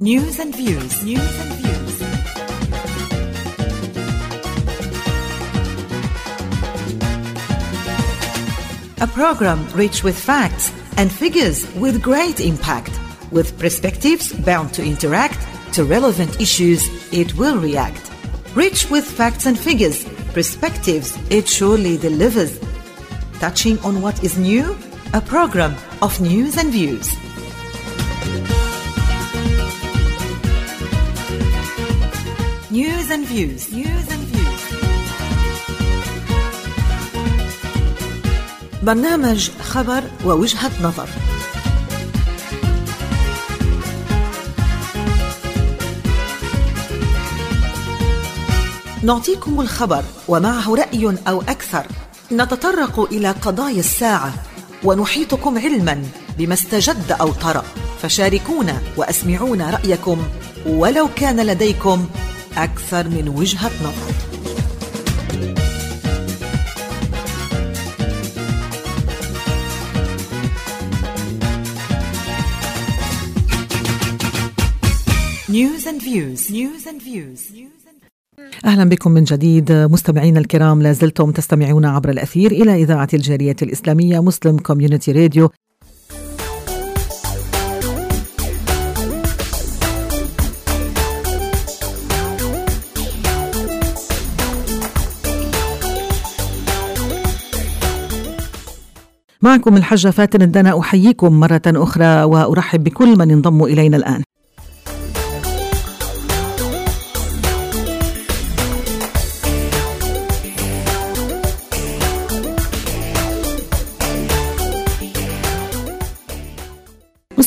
News and views. News and views. A program rich with facts and figures with great impact, with perspectives bound to interact to relevant issues it will react. Rich with facts and figures, perspectives it surely delivers. Touching on what is new, a program of news and views. News and views. News and views. برنامج خبر ووجهة نظر. نعطيكم الخبر ومعه رأي أو أكثر. نتطرق إلى قضايا الساعة ونحيطكم علما بما استجد أو طرأ. فشاركونا وأسمعونا رأيكم ولو كان لديكم أكثر من وجهة نظر. News and views. News and views. أهلا بكم من جديد مستمعينا الكرام لازلتم تستمعون عبر الأثير إلى إذاعة الجالية الإسلامية مسلم كوميونتي راديو معكم الحجة فاتن الدنا أحييكم مرة أخرى وأرحب بكل من انضموا إلينا الآن.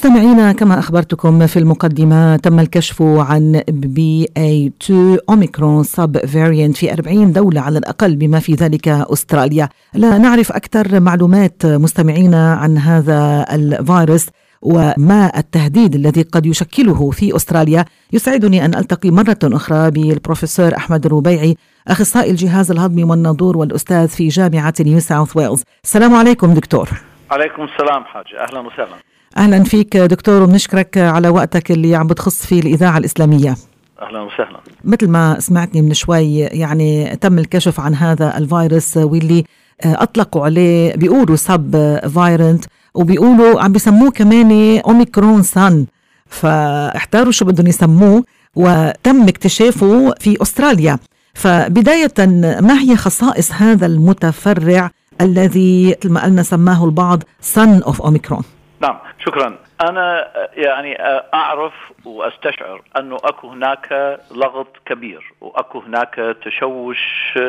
مستمعينا كما أخبرتكم في المقدمة تم الكشف عن BA 2 أوميكرون subvariant في 40 دولة على الأقل بما في ذلك أستراليا. لا نعرف أكثر معلومات مستمعينا عن هذا الفيروس وما التهديد الذي قد يشكله في أستراليا. يسعدني أن ألتقي مرة أخرى بالبروفيسور أحمد الربيعي أخصائي الجهاز الهضمي والناظور والأستاذ في جامعة نيو ساوث ويلز. السلام عليكم دكتور. عليكم السلام حاج أهلا وسهلا. أهلا فيك دكتور وبنشكرك على وقتك اللي عم بتخص فيه الإذاعة الإسلامية. أهلا وسهلا. مثل ما سمعتني من شوي يعني تم الكشف عن هذا الفيروس واللي أطلقوا عليه بيقولوا سب فايرنت وبيقولوا عم بيسموه كمان أوميكرون سان. فاحتاروا شو بدهم يسموه وتم اكتشافه في أستراليا. فبداية ما هي خصائص هذا المتفرع الذي مثل ما قلنا سماه البعض سن أوف أوميكرون؟ نعم شكرا. أنا يعني أعرف وأستشعر أنه أكو هناك لغط كبير وأكو هناك تشوش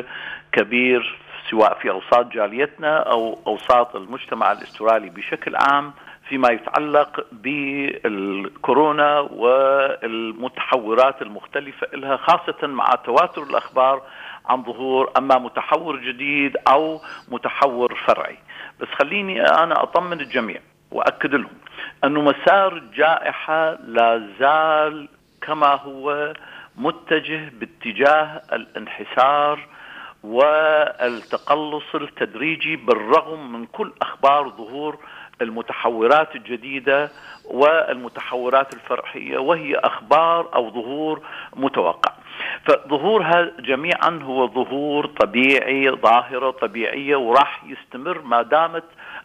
كبير سواء في أوساط جاليتنا أو أوساط المجتمع الأسترالي بشكل عام فيما يتعلق بالكورونا والمتحورات المختلفة لها خاصة مع تواتر الأخبار عن ظهور أما متحور جديد أو متحور فرعي. بس خليني أنا أطمن الجميع. وأكد لهم انه مسار الجائحة لا زال كما هو متجه باتجاه الانحسار والتقلص التدريجي بالرغم من كل أخبار ظهور المتحورات الجديدة والمتحورات الفرعية وهي أخبار أو ظهور متوقع. فظهورها جميعا هو ظهور طبيعي ظاهرة طبيعية وراح يستمر ما دامت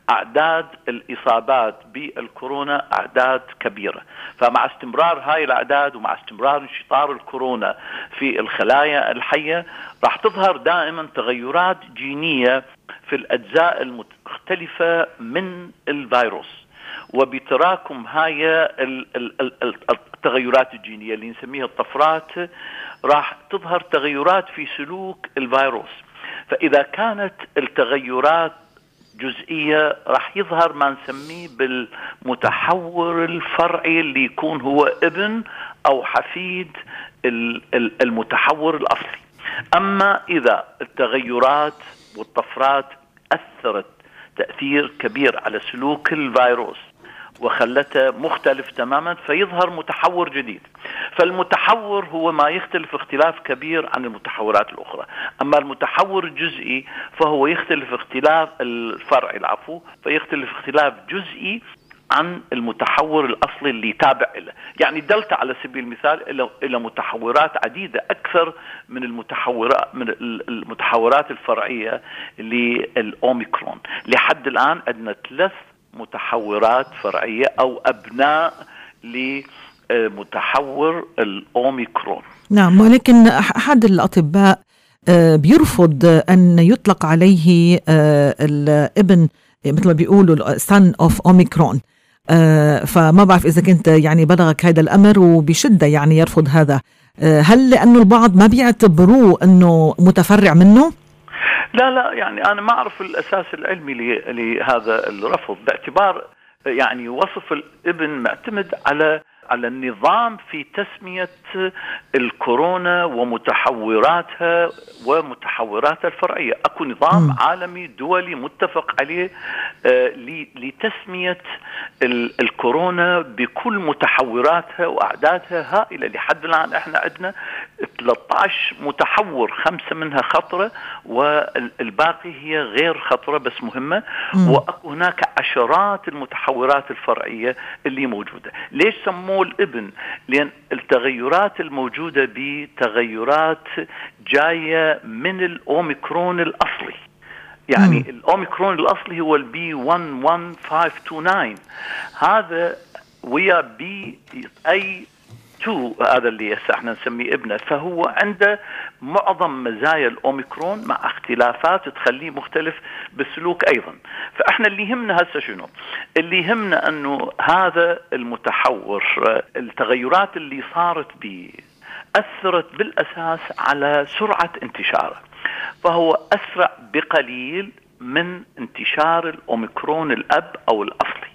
أعداد الإصابات بالكورونا أعداد كبيرة، فمع استمرار هاي الأعداد ومع استمرار انشطار الكورونا في الخلايا الحية راح تظهر دائما تغيرات جينية في الأجزاء المختلفة من الفيروس. وبتراكم هاي التغيرات الجينية اللي نسميها الطفرات راح تظهر تغيرات في سلوك الفيروس فإذا كانت التغيرات جزئية راح يظهر ما نسميه بالمتحور الفرعي اللي يكون هو ابن أو حفيد المتحور الأصلي. أما إذا التغيرات والطفرات أثرت تأثير كبير على سلوك الفيروس وخلته مختلف تماما فيظهر متحور جديد. فالمتحور هو ما يختلف اختلاف كبير عن المتحورات الأخرى. أما المتحور الجزئي فهو يختلف اختلاف الفرعي العفو فيختلف اختلاف جزئي عن المتحور الأصلي اللي تابع له، يعني دلتا على سبيل المثال إلى متحورات عديدة أكثر من المتحورات من المتحورات الفرعية للاوميكرون، لحد الآن عندنا ثلاث متحورات فرعية أو أبناء لمتحور الأوميكرون. نعم ولكن أحد الأطباء آه، بيرفض أن يطلق عليه آه، الابن مثل ما بيقولوا son of Omicron فما بعرف إذا كنت يعني بلغك هذا الأمر وبشدة يعني يرفض هذا آه، هل لأنه البعض ما بيعتبروه أنه متفرع منه؟ لا لا يعني أنا ما أعرف الأساس العلمي لهذا الرفض باعتبار يعني وصف الابن معتمد على على النظام في تسمية الكورونا ومتحوراتها ومتحوراتها الفرعية أكو نظام م. عالمي دولي متفق عليه آه لتسمية الكورونا بكل متحوراتها وأعدادها هائلة لحد الآن إحنا عندنا 13 متحور خمسة منها خطرة والباقي هي غير خطرة بس مهمة. وأكو هناك عشرات المتحورات الفرعية اللي موجودة. ليش سموه الابن؟ لأن التغيرات الموجودة بتغيرات جاية من الأوميكرون الأصلي. يعني مم. الأوميكرون الأصلي هو البي 11529 هذا ويا بي أي 2 هذا اللي هسه إحنا نسميه ابنه؟ فهو عنده معظم مزايا الاوميكرون مع اختلافات تخليه مختلف بالسلوك أيضا. فاحنا اللي يهمنا هسه شنو؟ اللي يهمنا أنه هذا المتحور التغيرات اللي صارت به أثرت بالأساس على سرعة انتشاره. فهو أسرع بقليل من انتشار الأوميكرون الأب أو الأصلي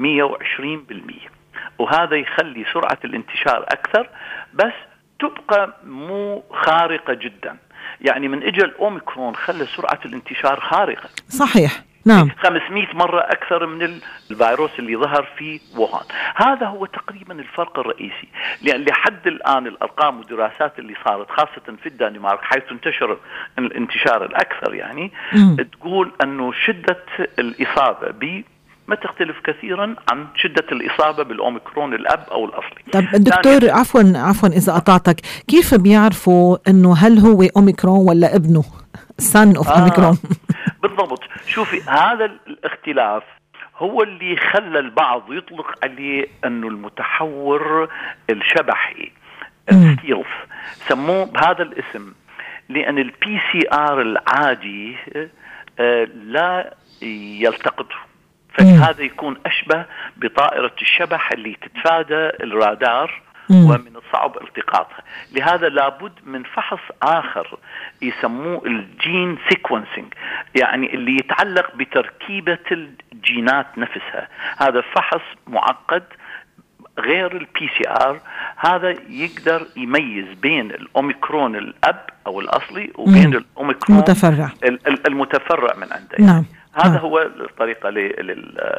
120% وهذا يخلي سرعة الانتشار أكثر بس تبقى مو خارقة جدا. يعني من اجى الاوميكرون خلى سرعة الانتشار خارقة. صحيح. نعم. 500 مرة أكثر من الفيروس اللي ظهر في ووهان. هذا هو تقريبا الفرق الرئيسي. لأن لحد الآن الأرقام والدراسات اللي صارت خاصة في الدنمارك حيث انتشر الانتشار الأكثر يعني م. تقول أنه شدة الإصابة ب ما تختلف كثيرا عن شدة الإصابة بالأوميكرون الأب أو الأصلي. طب دكتور عفوا عفوا إذا قطعتك كيف بيعرفوا أنه هل هو أوميكرون ولا ابنه؟ سن أوف آه أوميكرون؟ بالضبط. شوفي هذا الاختلاف هو اللي خلى البعض يطلق عليه أنه المتحور الشبحي الستيلث سموه بهذا الاسم لأن ال PCR العادي آه، لا يلتقطه. فهذا يكون أشبه بطائرة الشبح اللي تتفادى الرادار ومن الصعب التقاطها. لهذا لابد من فحص آخر يسموه ال gene sequencing يعني اللي يتعلق بتركيبة الجينات نفسها. هذا فحص معقد غير ال PCR هذا يقدر يميز بين الأوميكرون الأب أو الأصلي وبين الأوميكرون المتفرع. المتفرع من عنده. يعني. نعم. هذا آه. هو الطريقة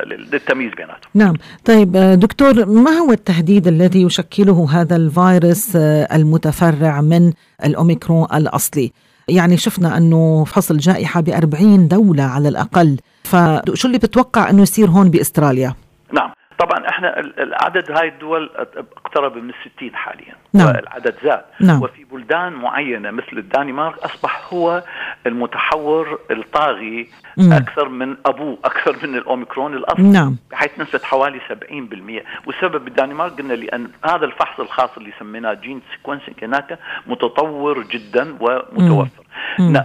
للتمييز بيناتهم. نعم. طيب آه، دكتور ما هو التهديد الذي يشكله هذا الفيروس آه، المتفرع من الأوميكرون الأصلي؟ يعني شفنا أنه فصل جائحة ب 40 دولة على الأقل فشو اللي بتوقع أنه يصير هون بأستراليا؟ نعم. طبعا إحنا العدد هاي الدول اقترب من الستين حاليا نعم. والعدد زاد نعم. وفي بلدان معينة مثل الدنمارك أصبح هو المتحور الطاغي مم. أكثر من أبوه أكثر من الأوميكرون الأصلي نعم. بحيث نسبة حوالي 70% والسبب بالدنمارك قلنا لأن هذا الفحص الخاص اللي سميناه gene sequencing هناك متطور جدا ومتوفر مم.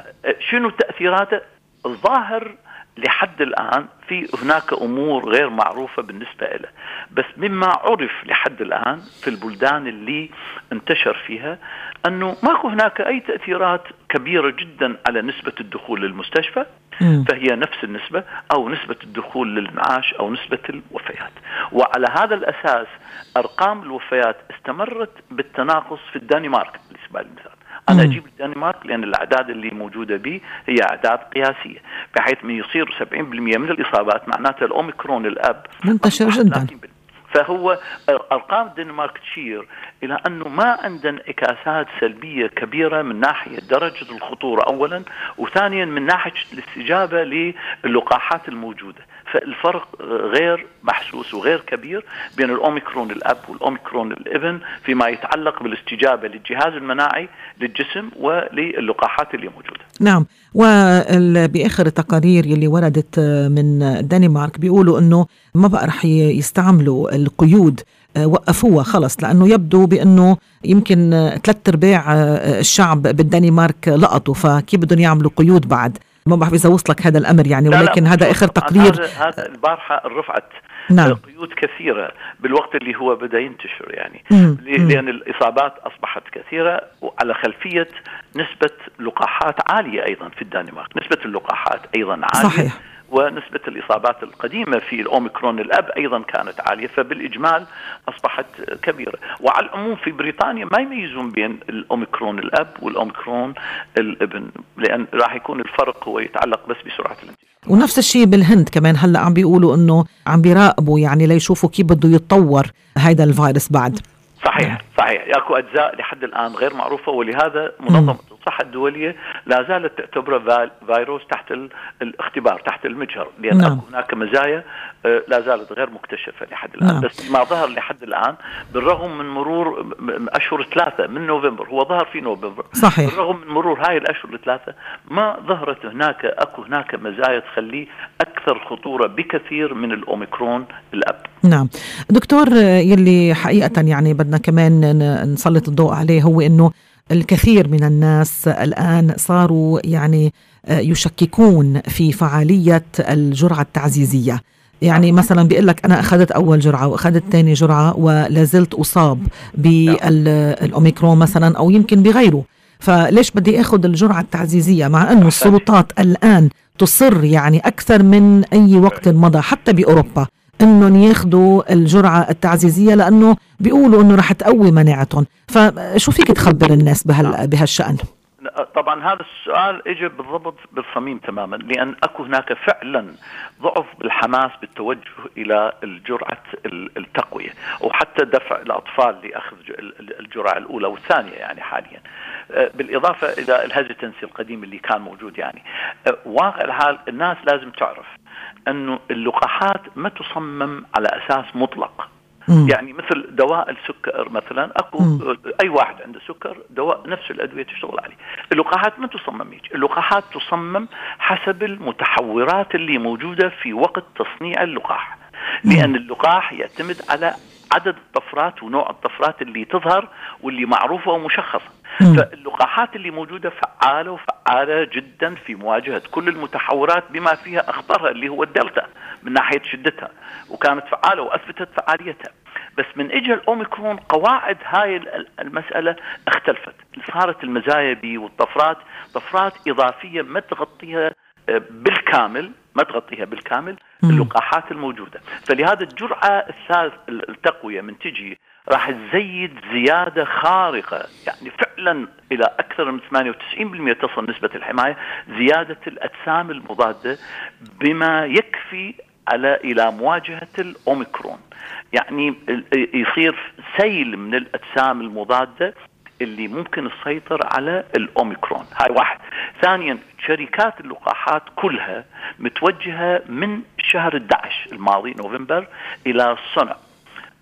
شنو تأثيراته الظاهر لحد الآن في هناك أمور غير معروفة بالنسبة له بس مما عرف لحد الآن في البلدان اللي انتشر فيها أنه ماكو هناك أي تأثيرات كبيرة جدا على نسبة الدخول للمستشفى فهي نفس النسبة أو نسبة الدخول للمعاش أو نسبة الوفيات. وعلى هذا الأساس أرقام الوفيات استمرت بالتناقص في الدنمارك على سبيل المثال. أنا أجيب الدنمارك لأن الأعداد اللي موجودة به هي أعداد قياسية بحيث من يصير 70% من الإصابات معناتها الأوميكرون الأب منتشر جدا. فهو أرقام الدنمارك تشير إلى أنه ما عندنا انعكاسات سلبية كبيرة من ناحية درجة الخطورة اولا وثانيا من ناحية الاستجابة للقاحات الموجودة. فالفرق غير محسوس وغير كبير بين الأوميكرون الأب والأوميكرون الإبن فيما يتعلق بالاستجابة للجهاز المناعي للجسم وللقاحات اللي موجودة. نعم. وباخر التقارير يلي وردت من الدنمارك بيقولوا إنه ما بقى رح يستعملوا القيود وقفوها خلص لأنه يبدو بإنه يمكن ثلاث أرباع الشعب بالدنمارك لقطوا فكيف بدهم يعملوا قيود بعد؟ ما بعرف إذا وصلك هذا الأمر يعني ولكن لا هذا آخر تقرير. هذا, هذا البارحة رفعت نعم. قيود كثيرة بالوقت اللي هو بدأ ينتشر يعني. مم. لأن الإصابات أصبحت كثيرة وعلى خلفية نسبة لقاحات عالية أيضا في الدنمارك. نسبة اللقاحات أيضا عالية. صحيح. ونسبة الإصابات القديمة في الأوميكرون الأب أيضا كانت عالية فبالإجمال أصبحت كبيرة. وعلى العموم في بريطانيا ما يميزون بين الأوميكرون الأب والأوميكرون الابن لأن راح يكون الفرق هو يتعلق بس بسرعة الانتشار. ونفس الشيء بالهند كمان. هلأ عم بيقولوا إنه عم بيراقبوا يعني ليشوفوا كيف بده يتطور هذا الفيروس بعد. صحيح صحيح. اكو أجزاء لحد الآن غير معروفة ولهذا منظمة الصحه الدولية لا زالت تعتبره فيروس تحت الاختبار تحت المجهر لأن نعم. هناك مزايا آه، لا زالت غير مكتشفة لحد الآن نعم. بس ما ظهر لحد الآن بالرغم من مرور أشهر ثلاثة من نوفمبر هو ظهر في نوفمبر صحيح بالرغم من مرور هاي الأشهر الثلاثة ما ظهرت هناك أكو هناك مزايا تخليه أكثر خطورة بكثير من الأوميكرون الأب نعم دكتور يلي حقيقة يعني بدنا كمان نسلط الضوء عليه هو إنه الكثير من الناس الآن صاروا يعني آه، يشككون في فعالية الجرعة التعزيزية. يعني مثلا بيقول لك أنا أخذت أول جرعة وأخذت ثاني جرعة ولا زلت اصاب بالاوميكرون مثلا أو يمكن بغيره. فليش بدي آخذ الجرعة التعزيزية؟ مع أنه السلطات الآن تصر يعني أكثر من أي وقت مضى حتى بأوروبا. إنهم ياخذوا الجرعة التعزيزية لأنه بيقولوا إنه رح تقوي مناعتهم. فشو فيك تخبر الناس بهال بهالشأن؟ طبعا هذا السؤال اجى بالضبط بالصميم تماما لأن أكو هناك فعلا ضعف بالحماس بالتوجه إلى الجرعة التقوية وحتى دفع الأطفال لأخذ الجرعة الأولى والثانية يعني حاليا. أه، بالإضافة إلى الهزتنسي القديم اللي كان موجود يعني. أه، واقع الحال الناس لازم تعرف أنه اللقاحات ما تصمم على أساس مطلق. مم. يعني مثل دواء السكر مثلا أكو مم. أي واحد عنده سكر دواء نفس الأدوية تشتغل عليه. اللقاحات ما تصمم هيك. اللقاحات تصمم حسب المتحورات اللي موجودة في وقت تصنيع اللقاح. لأن اللقاح يعتمد على عدد الطفرات ونوع الطفرات اللي تظهر واللي معروفه ومشخصه فاللقاحات اللي موجودة فعالة وفعالة جدا في مواجهة كل المتحورات بما فيها أخطرها اللي هو الدلتا من ناحية شدتها وكانت فعالة وأثبتت فعاليتها. بس من اجى الاوميكرون قواعد هاي المسألة اختلفت. صارت المزايا بي والطفرات طفرات إضافية ما تغطيها آه، بالكامل ما تغطيها بالكامل اللقاحات الموجودة. فلهذا الجرعة الثالث التقوية من تجي راح تزيد زيادة خارقة. يعني فعلا إلى أكثر من 98% تصل نسبة الحماية زيادة الأجسام المضادة بما يكفي على إلى مواجهة الأوميكرون. يعني يصير سيل من الأجسام المضادة اللي ممكن تسيطر على الأوميكرون. هاي واحد. ثانيا شركات اللقاحات كلها متوجهة من شهر 11 الماضي نوفمبر إلى صنع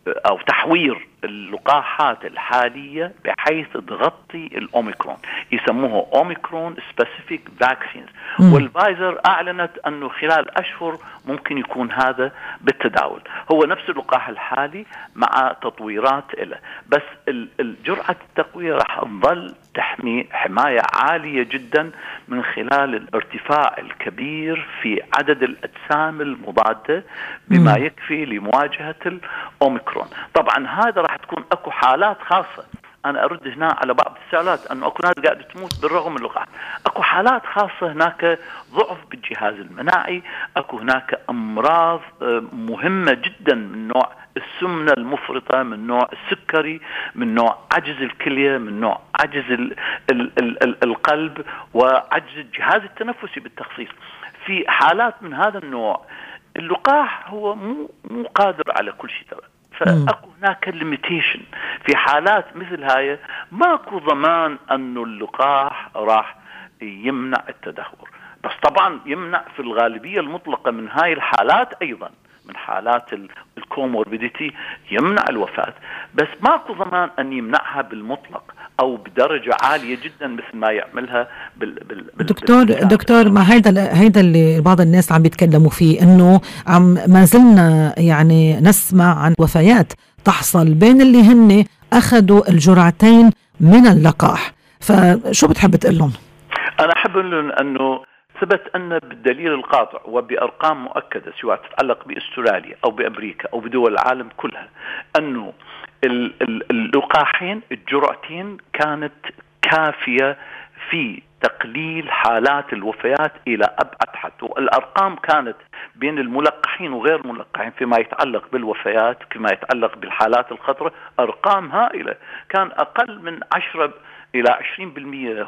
أو تحوير اللقاحات الحالية بحيث تغطي الأوميكرون. يسموه Omicron specific vaccines والفايزر أعلنت أنه خلال أشهر ممكن يكون هذا بالتداول. هو نفس اللقاح الحالي مع تطويرات له بس الجرعه التقوية راح تظل تحمي حماية عالية جدا من خلال الارتفاع الكبير في عدد الأجسام المضادة بما يكفي لمواجهة الأوميكرون. طبعا هذا راح راح تكون أكو حالات خاصة. أنا أرد هنا على بعض السؤالات أنه أكو ناس قاعدة تموت بالرغم من اللقاح أكو حالات خاصة هناك ضعف بالجهاز المناعي. أكو هناك أمراض آه، مهمة جدا من نوع السمنة المفرطة من نوع السكري من نوع عجز الكلية من نوع عجز ال ال ال ال القلب وعجز الجهاز التنفسي بالتخصيص. في حالات من هذا النوع اللقاح هو مو مو قادر على كل شيء ترى فأكو هناك limitation في حالات مثل هاي ماكو ضمان أنه اللقاح راح يمنع التدهور. بس طبعا يمنع في الغالبية المطلقة من هاي الحالات أيضا من حالات الكوموربيديتي يمنع الوفاة. بس ماكو ضمان أن يمنعها بالمطلق. أو بدرجة عالية جدا مثل ما يعملها بال, بال, بال دكتور بال دكتور ما هيدا هيدا اللي بعض الناس عم بيتكلموا فيه إنه عم ما زلنا يعني نسمع عن وفيات تحصل بين اللي هن أخذوا الجرعتين من اللقاح فشو بتحب تقول لهم؟ أنا أحب أقول لهم إنه ثبت أن بالدليل القاطع وبأرقام مؤكدة سواء تتعلق بأستراليا أو بأمريكا أو بدول العالم كلها إنه اللقاحين الجرعتين كانت كافية في تقليل حالات الوفيات إلى أبعد حد والأرقام كانت بين الملقحين وغير الملقحين فيما يتعلق بالوفيات فيما يتعلق بالحالات الخطره أرقام هائلة كان أقل من 10 إلى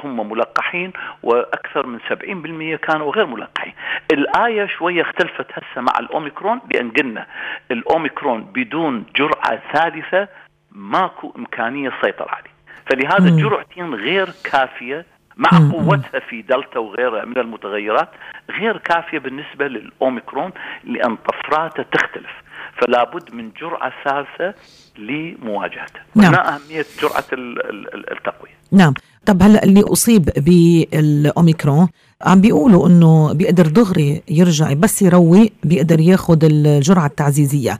20% هم ملقحين وأكثر من 70% كانوا غير ملقحين. الآية شوية اختلفت هسه مع الأوميكرون لأن قلنا الأوميكرون بدون جرعه ثالثة ماكو إمكانية السيطره عليه. فلهذا الجرعتين غير كافية مع قوتها في دلتا وغيرها من المتغيرات غير كافية بالنسبة للأوميكرون لأن طفراته تختلف. فلا بد من جرعة ثالثه لمواجهته نعم. هنا أهمية جرعة التقوية نعم طب هلا اللي أصيب بالأوميكرون عم بيقولوا إنه بيقدر دغري يرجع بس يروي بيقدر ياخذ الجرعة التعزيزية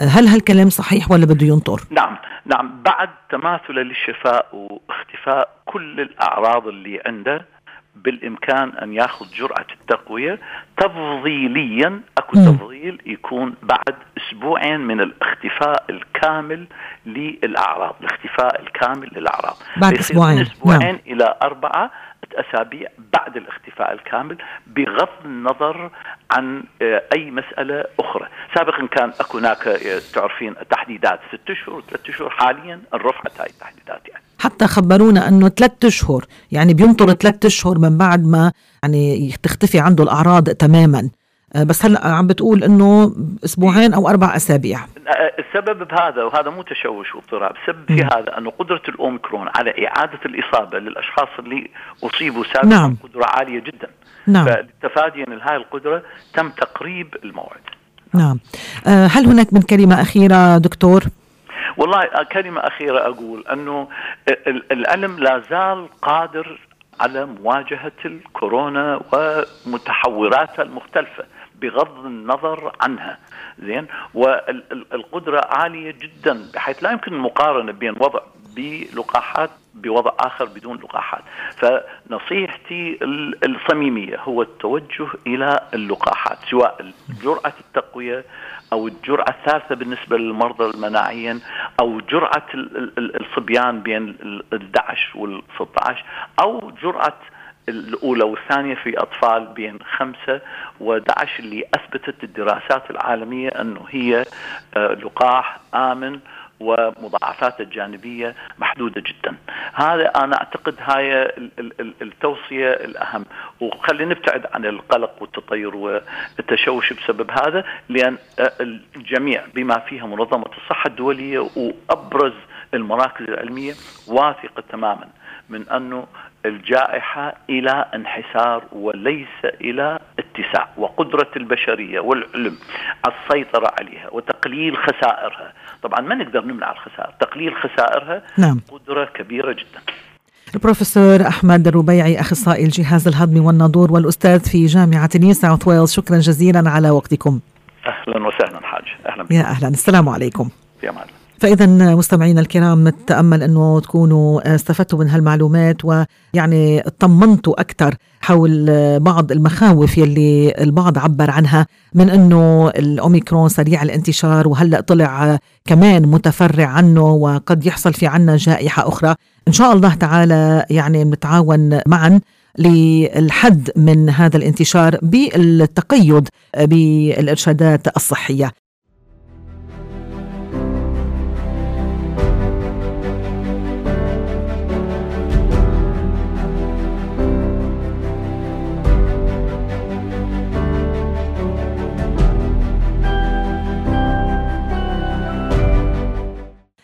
هل هالكلام صحيح ولا بده ينطر؟ نعم نعم بعد تماثله للشفاء واختفاء كل الأعراض اللي عنده بالإمكان أن ياخذ جرعة التقوية. تفضيليا أكو تفضيل يكون بعد أسبوعين من الاختفاء الكامل للأعراض، الاختفاء الكامل للأعراض. بعد أسبوعين. أسبوعين نعم. إلى اربعه أسابيع بعد الاختفاء الكامل بغض النظر عن آه، أي مسألة أخرى، سابقا كان أكو هناك آه، تعرفين تحديدات ست أشهر ثلاث أشهر حاليا رفعت هاي التحديدات يعني. حتى خبرونا أنه ثلاث أشهر يعني بينطر ثلاث أشهر من بعد ما يعني تختفي عنده الأعراض تماما بس هلا عم بتقول إنه أسبوعين أو أربع أسابيع. السبب بهذا وهذا مو تشوش واضطراب السبب في هذا إنه قدرة الأوميكرون على إعادة الإصابة للأشخاص اللي أصيبوا سابقا نعم. قدرة عالية جدا. نعم. فلتفاديا لهذه القدرة تم تقريب الموعد. نعم. آه، هل هناك من كلمة أخيرة دكتور؟ والله كلمة أخيرة أقول إنه العلم لا زال قادر على مواجهة الكورونا ومتحوراتها المختلفة. بغض النظر عنها. زين؟ والقدرة عالية جدا بحيث لا يمكن المقارنه بين وضع بلقاحات بوضع آخر بدون لقاحات. فنصيحتي الصميمية هو التوجه إلى اللقاحات سواء جرعه التقوية أو الجرعه الثالثة بالنسبة للمرضى المناعيا أو جرعه الصبيان بين ال 11 وال 16 أو جرعه الأولى والثانية في أطفال بين خمسة و11 اللي أثبتت الدراسات العالمية أنه هي آه، لقاح آمن ومضاعفاته الجانبية محدودة جدا. هذا أنا أعتقد هاي التوصية الأهم. وخلينا نبتعد عن القلق والتطير والتشوش بسبب هذا لأن الجميع بما فيها منظمة الصحة الدولية وأبرز المراكز العلمية واثقة تماما من أنه الجائحة إلى انحسار وليس إلى اتساع وقدرة البشرية والعلم السيطرة عليها وتقليل خسائرها. طبعا ما نقدر نمنع الخسائر تقليل خسائرها نعم. قدرة كبيرة جدا. البروفيسور أحمد الربيعي أخصائي الجهاز الهضمي والناظور والأستاذ في جامعة نيو ساوث ويلز. شكرا جزيلا على وقتكم. أهلا وسهلا حاج أهلا يا أهلا. السلام عليكم. يا معلم. فإذا مستمعينا الكرام نتأمل أنه تكونوا استفدتوا من هالمعلومات ويعني اطمنتوا أكثر حول بعض المخاوف يلي البعض عبر عنها من أنه الأوميكرون سريع الانتشار وهلأ طلع كمان متفرع عنه وقد يحصل في عنا جائحة أخرى. إن شاء الله تعالى يعني نتعاون معا للحد من هذا الانتشار بالتقيد بالإرشادات الصحية.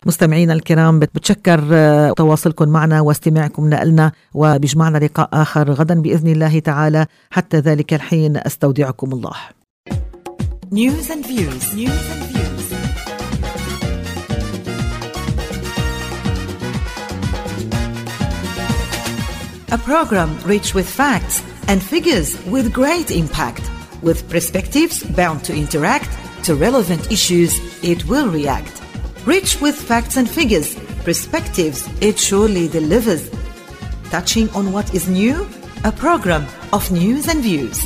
مستمعينا الكرام بتشكر تواصلكم معنا واستماعكم لنا وبيجمعنا لقاء آخر غدا بإذن الله تعالى حتى ذلك الحين أستودعكم الله News and views. News and views. A program rich with facts and figures with great impact, with perspectives bound to interact to relevant issues it will react. Rich with facts and figures, perspectives it surely delivers. Touching on what is new, a program of news and views.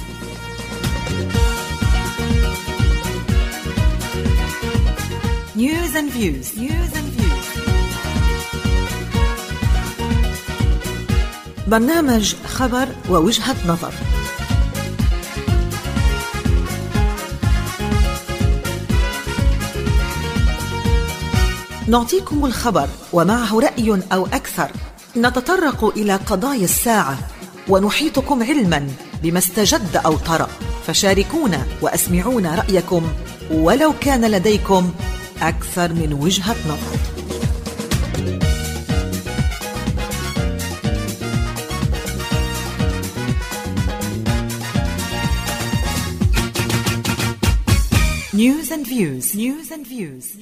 News and views. News and views. برنامج خبر ووجهة نظر. نعطيكم الخبر ومعه رأي أو أكثر نتطرق إلى قضايا الساعة ونحيطكم علما بما استجد أو طرأ فشاركونا وأسمعونا رأيكم ولو كان لديكم أكثر من وجهة نظر News and views. News and views.